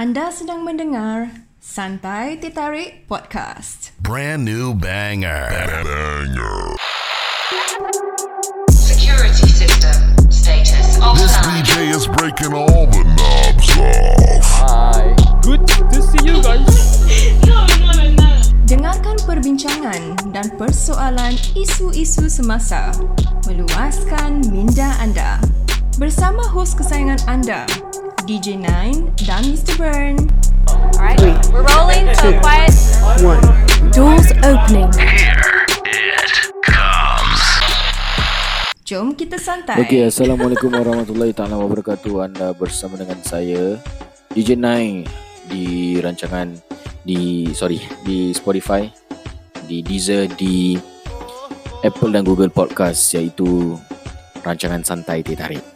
Anda sedang mendengar Santai Tertarik Podcast. Brand new banger. Banger. Security system status This offline. DJ is breaking all the knobs off. Hi. Good to see you guys. Dengarkan perbincangan dan persoalan isu-isu semasa. Meluaskan minda anda. Bersama hos kesayangan anda, DJ Nine dan Mr. Burn. Alright, we're rolling, so quiet. Doors opening. It comes. Jom kita santai. Okey, Assalamualaikum warahmatullahi taala wabarakatuh. Anda bersama dengan saya DJ Nai di rancangan di sorry, di Spotify, di Deezer, di Apple dan Google Podcast iaitu rancangan santai teh tarik.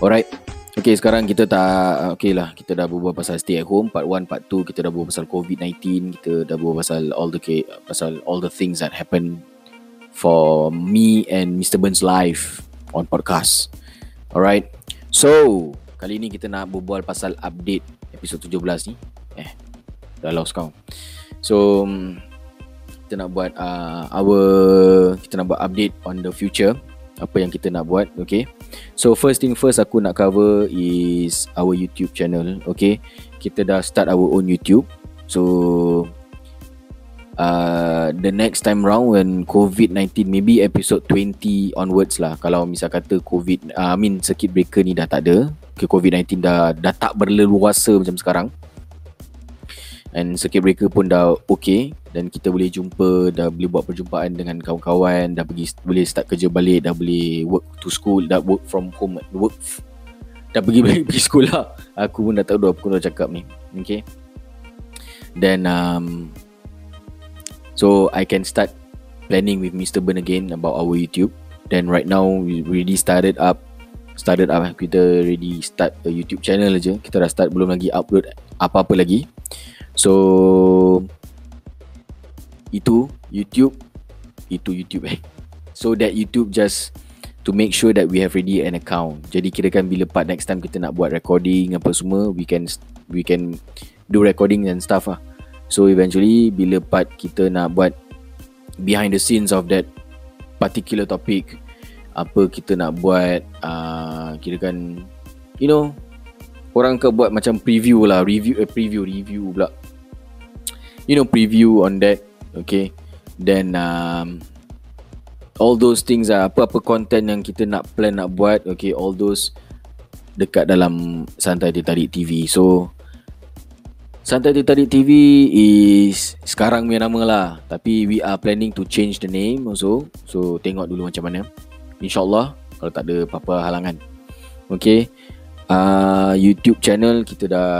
Alright. Okay sekarang kita tak Okay lah. Kita dah berbual pasal stay at home Part 1, part 2 Kita dah berbual pasal COVID-19 Kita dah berbual pasal all the Pasal all the things that happen For me and Mr. Burns live On podcast. Alright? So Kali ni kita nak berbual pasal update Episod 17 ni. Eh Dah lost kau So mm, Kita nak buat uh, Our Kita nak buat update On the future. Apa yang kita nak buat Okay So first thing first aku nak cover is our YouTube channel. Okay, kita dah start our own YouTube. So uh, the next time round when COVID-19 maybe episode 20 onwards lah. Kalau misal kata COVID, uh, I mean circuit breaker ni dah tak ada. Okay, COVID-19 dah dah tak berleluasa macam sekarang. And circuit breaker pun dah okay. Dan kita boleh jumpa dah boleh buat perjumpaan dengan kawan-kawan dah pergi boleh start kerja balik dah boleh work to school dah work from home work dah pergi balik pergi sekolah aku pun dah tahu dah aku dah cakap ni. Okay. Then um so I can start planning with Mr. Burn again about our YouTube. Then right now we already started up started up kita ready start a YouTube channel aja kita dah start belum lagi upload apa-apa lagi So itu YouTube itu YouTube eh. So that YouTube just to make sure that we have ready an account. Jadi kirakan bila part next time kita nak buat recording apa semua, we can we can do recording and stuff ah. So eventually bila part kita nak buat behind the scenes of that particular topic apa kita nak buat uh, kirakan you know orang ke buat macam preview lah review eh, preview review pula. You know preview on that okay? Then um, all those things lah apa-apa content yang kita nak plan nak buat okay? All those dekat dalam santai ditarik TV so santai ditarik TV is sekarang punya nama lah. Tapi we are planning to change the name also. So tengok dulu macam mana. Insyaallah kalau tak ada apa-apa halangan. Okay uh, YouTube channel kita dah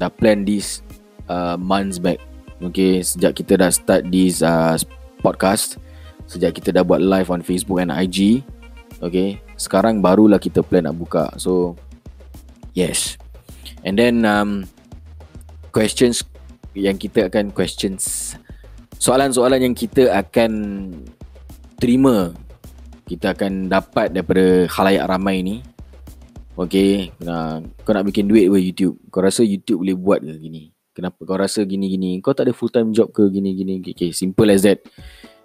dah plan this uh, months back. Okay, sejak kita dah start this uh, podcast, sejak kita dah buat live on Facebook and IG. Okay, sekarang barulah kita plan nak buka. So, yes. And then um, questions yang kita akan questions soalan-soalan yang kita akan terima kita akan dapat daripada khalayak ramai ni Okay nah, Kau nak bikin duit ke YouTube? Kau rasa YouTube boleh buat ke gini? Kenapa kau rasa gini-gini? Kau tak ada full time job ke gini-gini? Okay, okay, simple as that.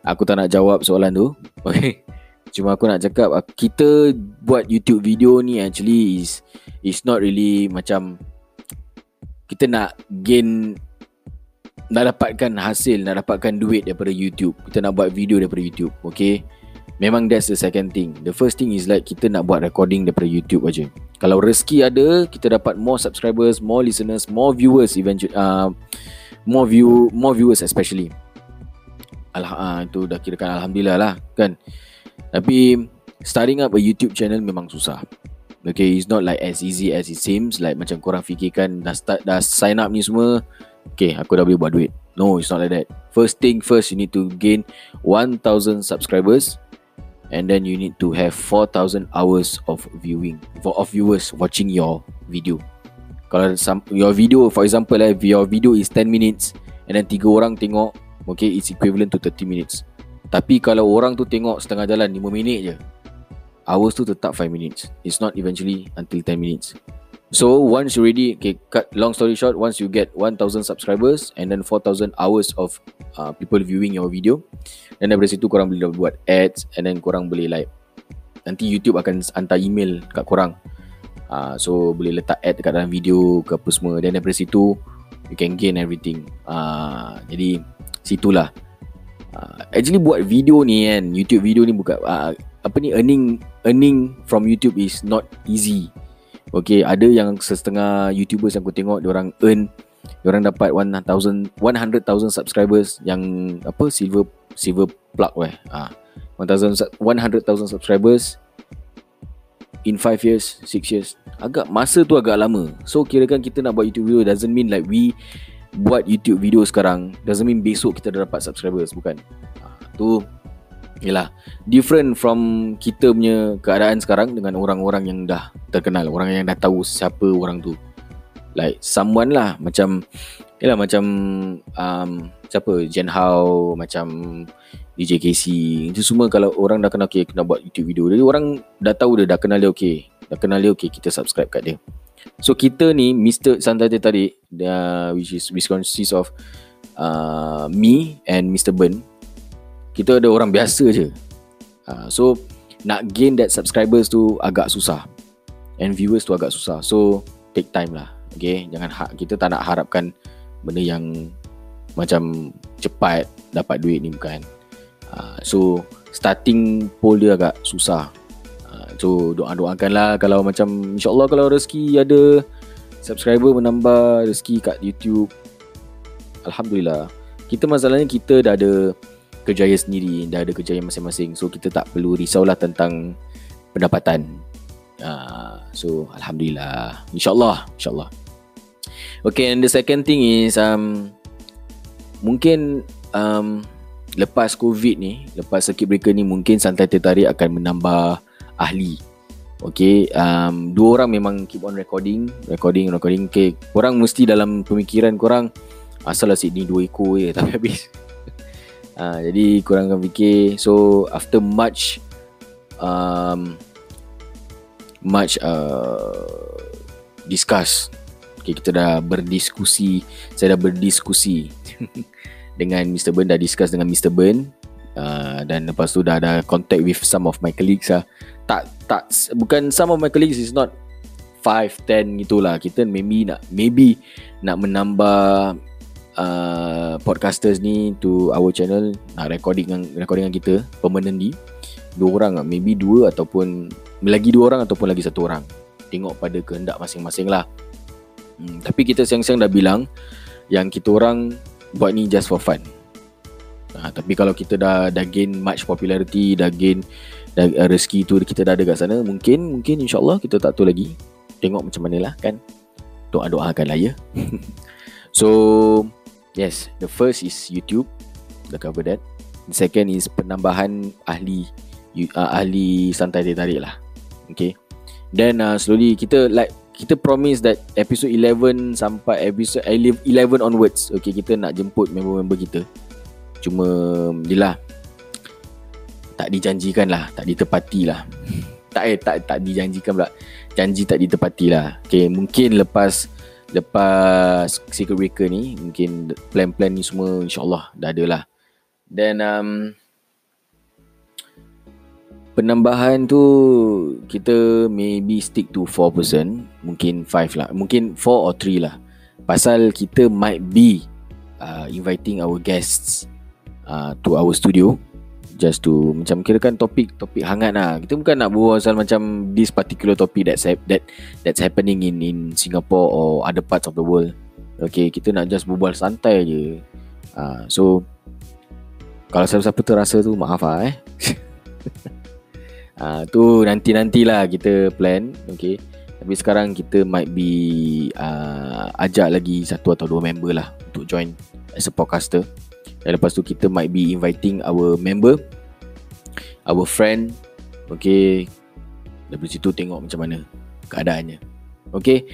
Aku tak nak jawab soalan tu Okay? Cuma aku nak cakap Kita buat YouTube video ni actually is Is not really macam Kita nak gain Nak dapatkan hasil Nak dapatkan duit daripada YouTube. Kita nak buat video daripada YouTube Okay Memang that's the second thing. The first thing is like Kita nak buat recording daripada YouTube aja. Kalau rezeki ada Kita dapat more subscribers More listeners More viewers eventually uh, More view More viewers especially. Alah, uh, Itu dah kirakan Alhamdulillah lah Kan? Tapi Starting up a YouTube channel Memang susah. Okay It's not like as easy as it seems. Like macam korang fikirkan Dah start Dah sign up ni semua Okay aku dah boleh buat duit. No it's not like that. First thing first You need to gain 1000 subscribers and then you need to have 4000 hours of viewing for of viewers watching your video. Kalau some, your video for example eh, if your video is 10 minutes and then tiga orang tengok okay it's equivalent to 30 minutes. Tapi kalau orang tu tengok setengah jalan 5 minit je hours tu tetap 5 minutes. It's not eventually until 10 minutes So once you already okay, cut long story short, once you get 1000 subscribers and then 4000 hours of uh, people viewing your video, dan daripada situ korang boleh buat ads and then korang boleh like nanti YouTube akan hantar email kat korang. Uh, so boleh letak ad dekat dalam video ke apa semua dan daripada situ you can gain everything. Uh, jadi situlah. Uh, actually buat video ni kan, YouTube video ni bukan uh, apa ni earning earning from YouTube is not easy. Okay, ada yang setengah YouTubers yang aku tengok orang earn orang dapat 1000 100,000 subscribers yang apa silver silver plug weh. Ah, 1000 100,000 subscribers in 5 years, 6 years. Agak masa tu agak lama. So kirakan kita nak buat YouTube video doesn't mean like we buat YouTube video sekarang doesn't mean besok kita dah dapat subscribers bukan. Ah, tu Yelah Different from Kita punya keadaan sekarang Dengan orang-orang yang dah Terkenal Orang yang dah tahu Siapa orang tu Like someone lah Macam Yelah macam um, Siapa Jen Hao Macam DJ Casey Itu semua kalau orang dah kenal Okay kena buat YouTube video Jadi orang dah tahu dia Dah kenal dia okay Dah kenal dia okay Kita subscribe kat dia So kita ni Mr. Santai Tarik uh, Which is Which consists of uh, Me And Mr. Ben kita ada orang biasa je. Uh, so nak gain that subscribers tu agak susah. And viewers tu agak susah. So take time lah. Okay? Jangan ha- kita tak nak harapkan benda yang macam cepat dapat duit ni bukan. Uh, so starting poll dia agak susah. Uh, so doa-doakan lah kalau macam insyaAllah kalau rezeki ada subscriber menambah rezeki kat YouTube. Alhamdulillah. Kita masalahnya kita dah ada kerjaya sendiri dah ada kerjaya masing-masing. So kita tak perlu risaulah tentang pendapatan. Uh, so alhamdulillah. Insyaallah insyaallah. Okay and the second thing is um mungkin um lepas covid ni lepas circuit breaker ni mungkin santai tertarik akan menambah ahli. Okay, um, dua orang memang keep on recording, recording, recording. Okay, korang mesti dalam pemikiran korang asal lah Sydney dua ekor je tapi habis Ha, jadi korang akan fikir So after much um, Much uh, Discuss okay, Kita dah berdiskusi Saya dah berdiskusi Dengan Mr. Ben Dah discuss dengan Mr. Ben uh, Dan lepas tu dah ada contact with some of my colleagues lah Tak, tak Bukan some of my colleagues is not 5, 10 gitulah Kita maybe nak Maybe Nak menambah uh, podcasters ni to our channel nak recording dengan recording dengan kita permanently. Dua orang maybe dua ataupun lagi dua orang ataupun lagi satu orang. Tengok pada kehendak masing-masing lah. Hmm, tapi kita siang-siang dah bilang yang kita orang buat ni just for fun. Ha, tapi kalau kita dah dah gain much popularity dah gain dah, uh, rezeki tu kita dah ada kat sana mungkin mungkin insyaAllah kita tak tahu lagi. Tengok macam mana lah kan. Doa-doakan lah ya. So Yes, the first is YouTube. Dah cover that. The second is penambahan ahli uh, ahli santai dia tarik lah. Okay. Then uh, slowly kita like kita promise that episode 11 sampai episode 11 onwards. Okay, kita nak jemput member-member kita. Cuma jelah tak dijanjikan lah, tak ditepati lah. tak eh, tak tak dijanjikan pula. Janji tak ditepati lah. Okay, mungkin lepas lepas circuit breaker ni mungkin plan-plan ni semua insyaallah dah ada lah. Dan um, penambahan tu kita maybe stick to 4 person mungkin 5 lah mungkin 4 or 3 lah. Pasal kita might be uh, inviting our guests uh, to our studio just to macam kira kan topik topik hangat lah. Kita bukan nak berbual pasal macam this particular topic that's that that's happening in in Singapore or other parts of the world. Okay kita nak just berbual santai je. Uh, so kalau siapa-siapa terasa tu maaf lah eh. Uh, tu nanti-nantilah kita plan okay. Tapi sekarang kita might be uh, ajak lagi satu atau dua member lah untuk join as a podcaster dan lepas tu kita might be inviting our member Our friend Okay? Dari situ tengok macam mana Keadaannya. Okay?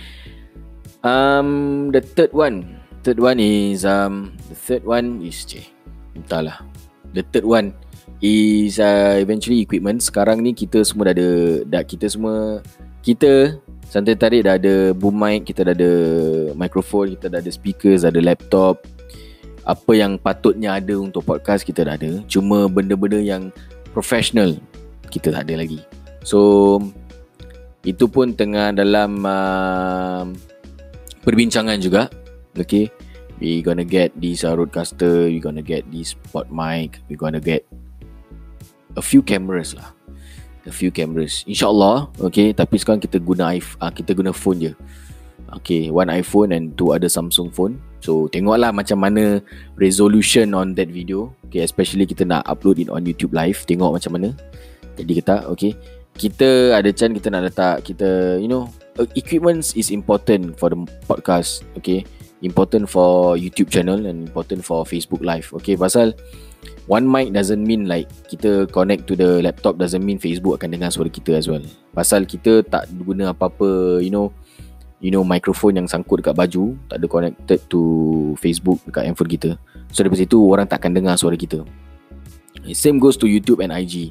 Um, The third one. Third one is um, The third one is Cik Entahlah The third one Is uh, eventually equipment. Sekarang ni kita semua dah ada dah Kita semua kita santai tarik dah ada boom mic, kita dah ada microphone, kita dah ada speakers, ada laptop. Apa yang patutnya ada untuk podcast kita dah ada. Cuma benda-benda yang professional kita tak ada lagi. So itu pun tengah dalam uh, perbincangan juga. Okay. We gonna get this uh, roadcaster, we gonna get this spot mic, we gonna get a few cameras lah. A few cameras. InsyaAllah, okay. Tapi sekarang kita guna uh, kita guna phone je. Okay, one iPhone and two other Samsung phone. So tengoklah macam mana resolution on that video. Okay, especially kita nak upload it on YouTube live. Tengok macam mana. Jadi kita, okay. Kita ada chance kita nak letak kita, you know, uh, equipment is important for the podcast. Okay important for YouTube channel and important for Facebook live. Okay, pasal one mic doesn't mean like kita connect to the laptop doesn't mean Facebook akan dengar suara kita as well. Pasal kita tak guna apa-apa, you know, you know microphone yang sangkut dekat baju, tak ada connected to Facebook dekat handphone kita. So daripada situ orang tak akan dengar suara kita. Same goes to YouTube and IG.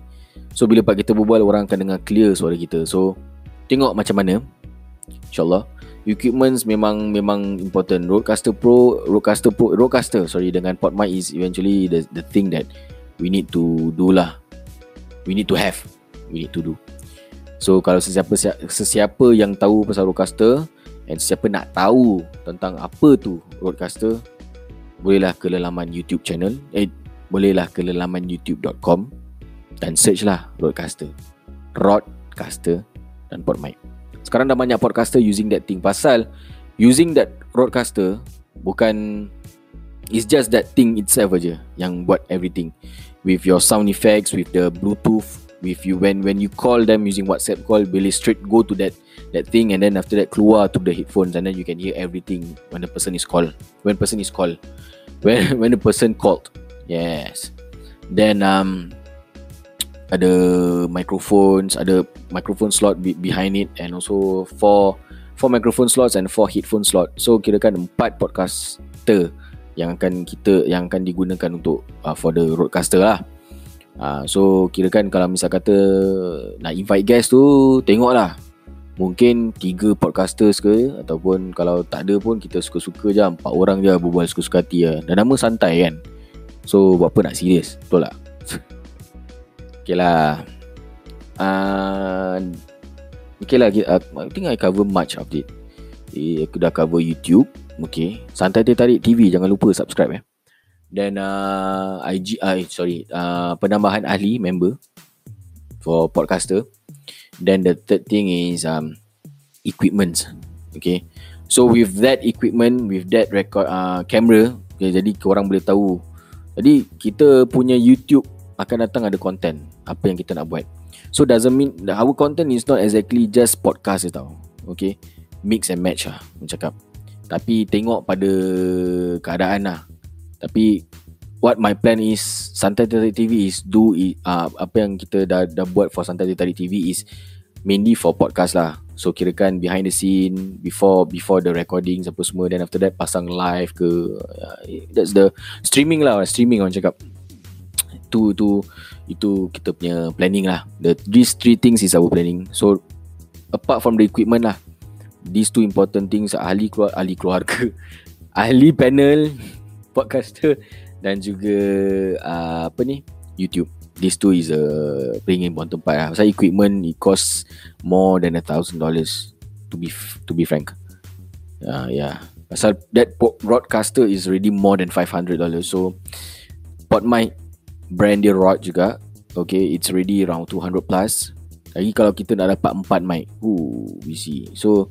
So bila part kita berbual orang akan dengar clear suara kita. So tengok macam mana. InsyaAllah equipments memang memang important. Roadcaster Pro, Roadcaster Pro, Roadcaster sorry dengan Pod Mic is eventually the the thing that we need to do lah. We need to have. We need to do. So kalau sesiapa sesiapa yang tahu pasal Roadcaster and sesiapa nak tahu tentang apa tu Roadcaster, bolehlah ke laman YouTube channel. Eh, bolehlah ke laman youtube.com dan search lah Roadcaster. Roadcaster dan Pod Mic. Sekarang dah banyak podcaster using that thing Pasal using that roadcaster Bukan It's just that thing itself aja Yang buat everything With your sound effects With the bluetooth With you When when you call them using WhatsApp call Boleh straight go to that That thing And then after that Keluar to the headphones And then you can hear everything When the person is called When person is called When when the person called Yes Then um ada microphones, ada microphone slot behind it and also four four microphone slots and four headphone slot. So kira kan empat podcaster yang akan kita yang akan digunakan untuk uh, for the roadcaster lah. Uh, so kira kan kalau misal kata nak invite guest tu tengoklah. Mungkin tiga podcasters ke Ataupun kalau tak ada pun Kita suka-suka je Empat orang je berbual suka-suka hati lah Dan nama santai kan. So buat apa nak serius Betul tak? Okay lah. Uh, Okay lah. I think I cover much it. Eh, Aku dah cover YouTube. Okay Santai Tertarik TV Jangan lupa subscribe eh Dan uh, IG uh, Sorry uh, Penambahan ahli member For podcaster Then the third thing is um, Equipment Okay So with that equipment With that record uh, camera okay, Jadi korang boleh tahu Jadi kita punya YouTube akan datang ada content apa yang kita nak buat. So doesn't mean our content is not exactly just podcast tau. Okay. Mix and match lah cakap. Tapi tengok pada keadaan lah. Tapi what my plan is Santai Tarik TV is do uh, apa yang kita dah dah buat for Santai Tarik TV is mainly for podcast lah. So kirakan behind the scene before before the recording apa semua then after that pasang live ke uh, that's the streaming lah streaming orang cakap itu itu itu kita punya planning lah. The these three things is our planning. So apart from the equipment lah, these two important things ahli keluar ahli keluarga, ahli panel, podcaster dan juga uh, apa ni YouTube. These two is a bring important part lah. Pasal equipment it cost more than a thousand dollars to be to be frank. Uh, yeah. Pasal that broadcaster is already more than five hundred dollars. So pod mic brand Rod juga Okay it's already around 200 plus Lagi kalau kita nak dapat 4 mic Ooh we see So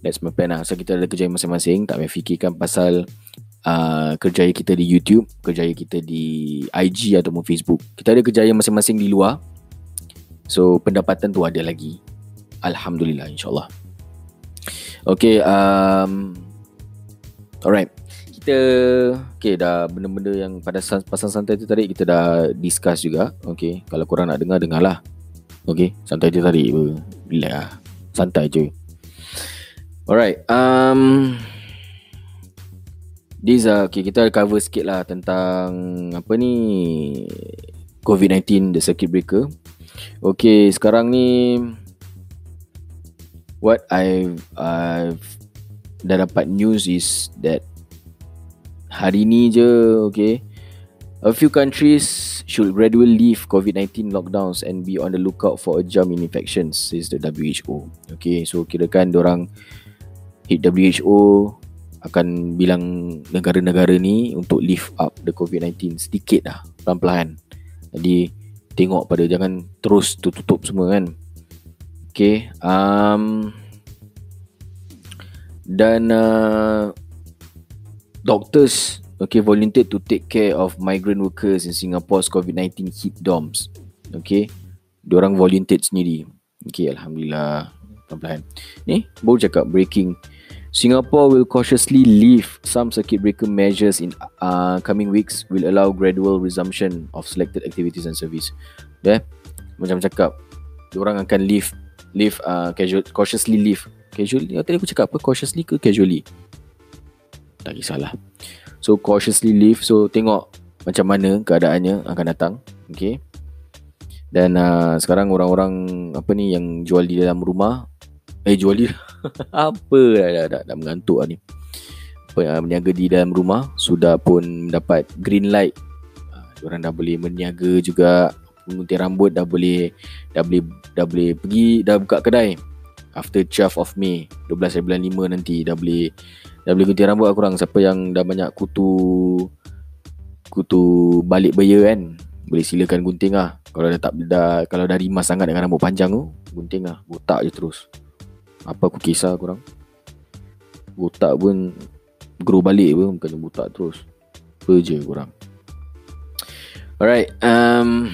That's my plan lah So kita ada kerjaya masing-masing Tak payah fikirkan pasal uh, Kerjaya kita di YouTube Kerjaya kita di IG ataupun Facebook Kita ada kerjaya masing-masing di luar So pendapatan tu ada lagi Alhamdulillah insyaAllah Okay um, Alright kita okay dah benda-benda yang pada pasal santai tu tadi kita dah discuss juga. Okay, kalau korang nak dengar dengarlah. Okay, santai tu tadi relax lah. Santai je. Alright, um These are, okay, kita cover sikit lah tentang apa ni COVID-19, the circuit breaker. Okay, sekarang ni what I've I've dah dapat news is that hari ni je, okay, a few countries should gradually leave COVID-19 lockdowns and be on the lookout for a jump in infections, says the WHO. Okay, so kirakan orang WHO akan bilang negara-negara ni untuk lift up the COVID-19 sedikit dah, pelan-pelan. Jadi tengok pada jangan terus tutup semua kan. Okay, um, dan uh, doctors okay volunteered to take care of migrant workers in Singapore's COVID-19 heat domes. Okay, diorang volunteered sendiri. Okay, alhamdulillah. Pelan-pelan. Ni baru cakap breaking. Singapore will cautiously lift some circuit breaker measures in uh, coming weeks will allow gradual resumption of selected activities and service. Yeah, macam cakap, orang akan lift lift uh, casual cautiously lift casually. Oh, tadi aku cakap apa? Cautiously ke casually? Tak kisahlah. So cautiously lift. So tengok macam mana keadaannya akan datang. Okay. Dan uh, sekarang orang-orang apa ni yang jual di dalam rumah eh jual di apa dah, dah, dah, dah mengantuk lah ni. Berniaga di dalam rumah sudah pun dapat green light. Uh, orang dah boleh berniaga juga. Pengunting rambut dah boleh dah boleh dah boleh pergi dah buka kedai. After 12 of May 12 bulan 5 nanti dah boleh dah boleh gunting rambut lah korang siapa yang dah banyak kutu kutu balik baya kan boleh silakan gunting lah. Kalau dah tak dah kalau dah rimas sangat dengan rambut panjang tu gunting lah. Botak je terus apa aku kisah korang? Botak pun grow balik pun bukannya botak terus. Apa je korang. Alright um,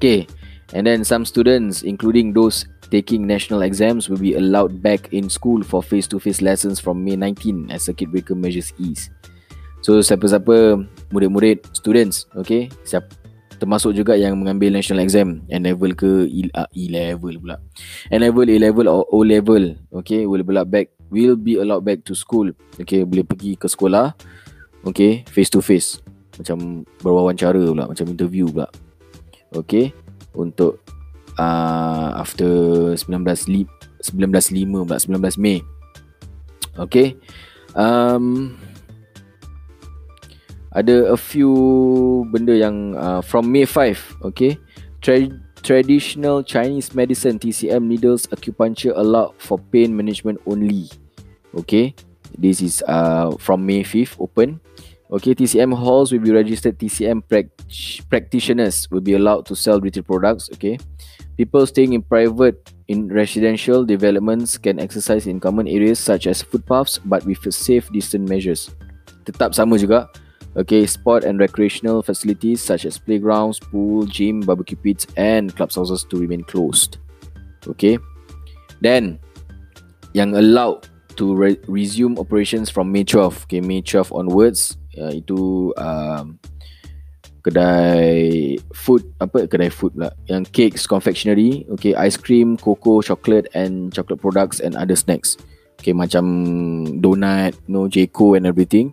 okay. And then some students including those taking national exams will be allowed back in school for face-to-face lessons from May 19 as circuit breaker measures ease. So siapa-siapa murid-murid students, okay, siap termasuk juga yang mengambil national exam N level ke E, uh, e level pula. N level, A level or O level, okay, will be allowed back will be allowed back to school. Okay, boleh pergi ke sekolah. Okay, face to face. Macam berwawancara pula, macam interview pula. Okay, untuk uh, after 19 li 19.5 pula 19 Mei. Okay. Um, ada a few benda yang uh, from May 5, okay. Tra- traditional Chinese medicine TCM needles acupuncture allowed for pain management only. Okay. This is uh, from May 5th open. Okay, TCM halls will be registered TCM prac- practitioners will be allowed to sell retail products. Okay, people staying in private in residential developments can exercise in common areas such as footpaths but with safe distance measures. Tetap sama juga. Okay, sport and recreational facilities such as playgrounds, pool, gym, barbecue pits and club houses to remain closed. Okay, then yang allowed to re- resume operations from May 12. Okay, May 12 onwards uh, itu um, kedai food apa kedai food pula yang cakes confectionery okay ice cream cocoa chocolate and chocolate products and other snacks okay macam donut no Jco and everything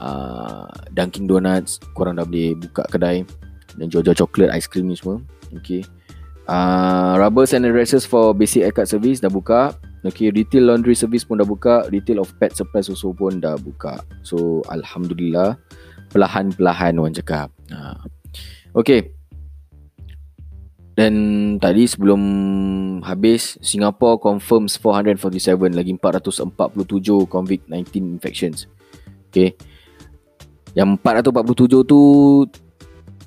uh, Dunkin Donuts korang dah boleh buka kedai dan jual-jual ice cream ni semua okay uh, rubber sanitizers for basic haircut service dah buka Okay, retail laundry service pun dah buka, retail of pet supplies also pun dah buka. So, alhamdulillah, perlahan-perlahan orang cakap. Ha. Okay. Dan tadi sebelum habis, Singapore confirms 447 lagi 447 COVID-19 infections. Okay. Yang 447 tu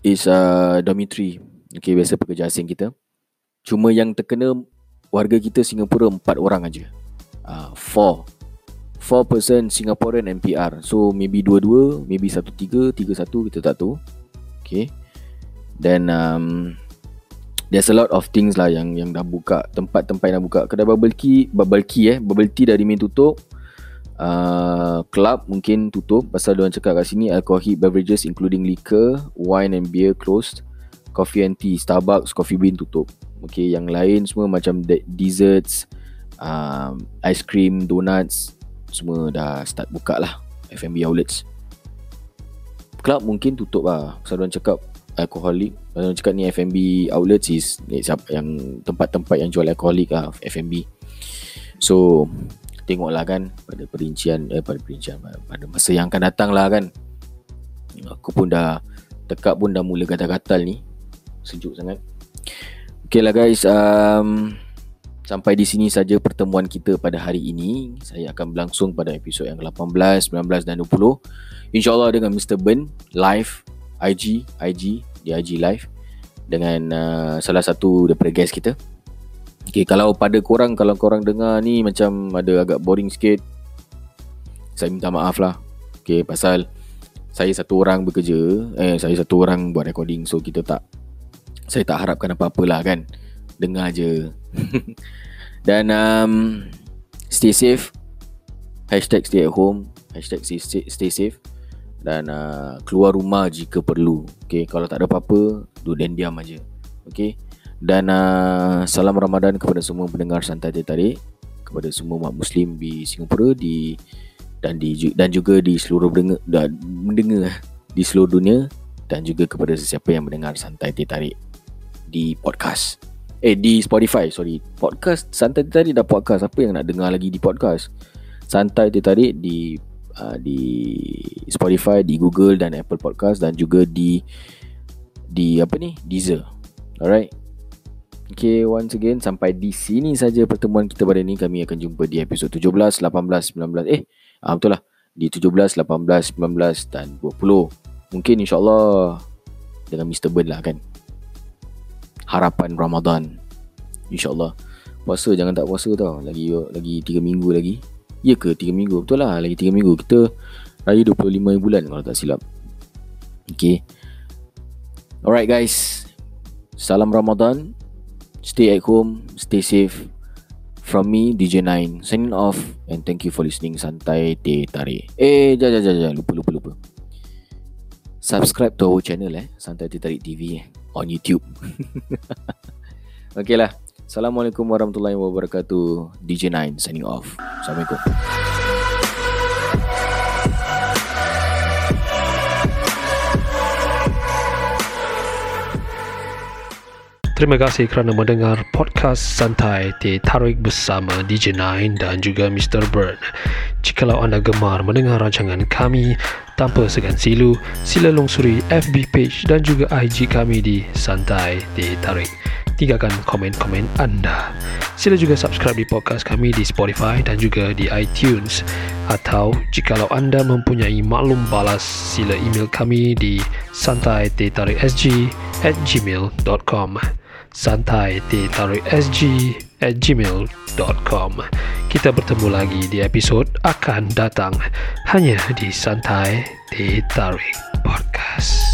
is uh, dormitory. Okay, biasa pekerja asing kita. Cuma yang terkena warga kita Singapura empat orang aja. Uh, four. Four person Singaporean and PR. So maybe dua-dua, maybe satu tiga, tiga satu kita tak tahu. Okay. Then um, there's a lot of things lah yang yang dah buka tempat-tempat yang dah buka. Kedai bubble tea, bubble tea eh, bubble tea dah dimin tutup. Uh, club mungkin tutup pasal dia cakap kat sini alcoholic beverages including liquor, wine and beer closed. Coffee and tea, Starbucks, Coffee Bean tutup. Okay, yang lain semua macam de- desserts, um, ice cream, donuts, semua dah start buka lah. F&B outlets. Club mungkin tutup lah. Pasal orang cakap alcoholic. Pasal orang cakap ni F&B outlets is ni, yang tempat-tempat yang jual alcoholic lah, F&B. So tengoklah kan pada perincian eh pada perincian pada masa yang akan datang lah kan. Aku pun dah tekak pun dah mula gatal-gatal ni. Sejuk sangat. Okay lah guys, um, sampai di sini saja pertemuan kita pada hari ini. Saya akan berlangsung pada episod yang ke-18, 19 dan 20. InsyaAllah dengan Mr. Ben live IG, IG, di IG live dengan uh, salah satu daripada guest kita. Okay, kalau pada korang, kalau korang dengar ni macam ada agak boring sikit, saya minta maaf lah. Okay, pasal saya satu orang bekerja, eh saya satu orang buat recording, so kita tak, saya tak harapkan apa-apa lah kan. Dengar je. Dan um, stay safe. Hashtag stay at home. Hashtag stay, stay, safe. Dan uh, keluar rumah jika perlu. Okay, kalau tak ada apa-apa, duduk dan diam aja. Okay. Dan uh, salam Ramadan kepada semua pendengar santai tarik kepada semua umat muslim di Singapura di dan di dan juga di seluruh pendengar dan mendengar di seluruh dunia dan juga kepada sesiapa yang mendengar santai tarik di podcast. Eh di Spotify sorry. Podcast Santai Tadi dah podcast Apa yang nak dengar lagi di podcast? Santai Tadi di uh, Di Spotify Di Google dan Apple Podcast Dan juga di Di apa ni? Deezer. Alright Okay once again Sampai di sini saja Pertemuan kita pada ni Kami akan jumpa di episod 17 18 19 Eh ah, Betul lah Di 17 18 19 dan 20 Mungkin insyaAllah Dengan Mr. Ben lah kan harapan Ramadan. InsyaAllah. Puasa jangan tak puasa tau. Lagi lagi 3 minggu lagi. Ya ke 3 minggu? Betul lah. Lagi 3 minggu. Kita raya 25 bulan kalau tak silap. Okay. Alright guys. Salam Ramadan. Stay at home. Stay safe. From me, DJ9. Signing off. And thank you for listening. Santai Teh Tarik. Eh, jangan, jangan, jangan. Lupa, lupa, lupa. Subscribe to our channel eh. Santai Teh Tarik TV eh. On YouTube. Okay lah. Assalamualaikum warahmatullahi wabarakatuh. DJ9 signing off. Assalamualaikum. Terima kasih kerana mendengar podcast santai di Tarik bersama DJ Nine dan juga Mr. Bird. Jikalau anda gemar mendengar rancangan kami tanpa segan silu, sila lungsuri FB page dan juga IG kami di Santai di Tarik. Tinggalkan komen-komen anda. Sila juga subscribe di podcast kami di Spotify dan juga di iTunes. Atau jikalau anda mempunyai maklum balas, sila email kami di santai.sg at gmail.com santai sg at gmail.com Kita bertemu lagi di episod akan datang hanya di Santai Tarik.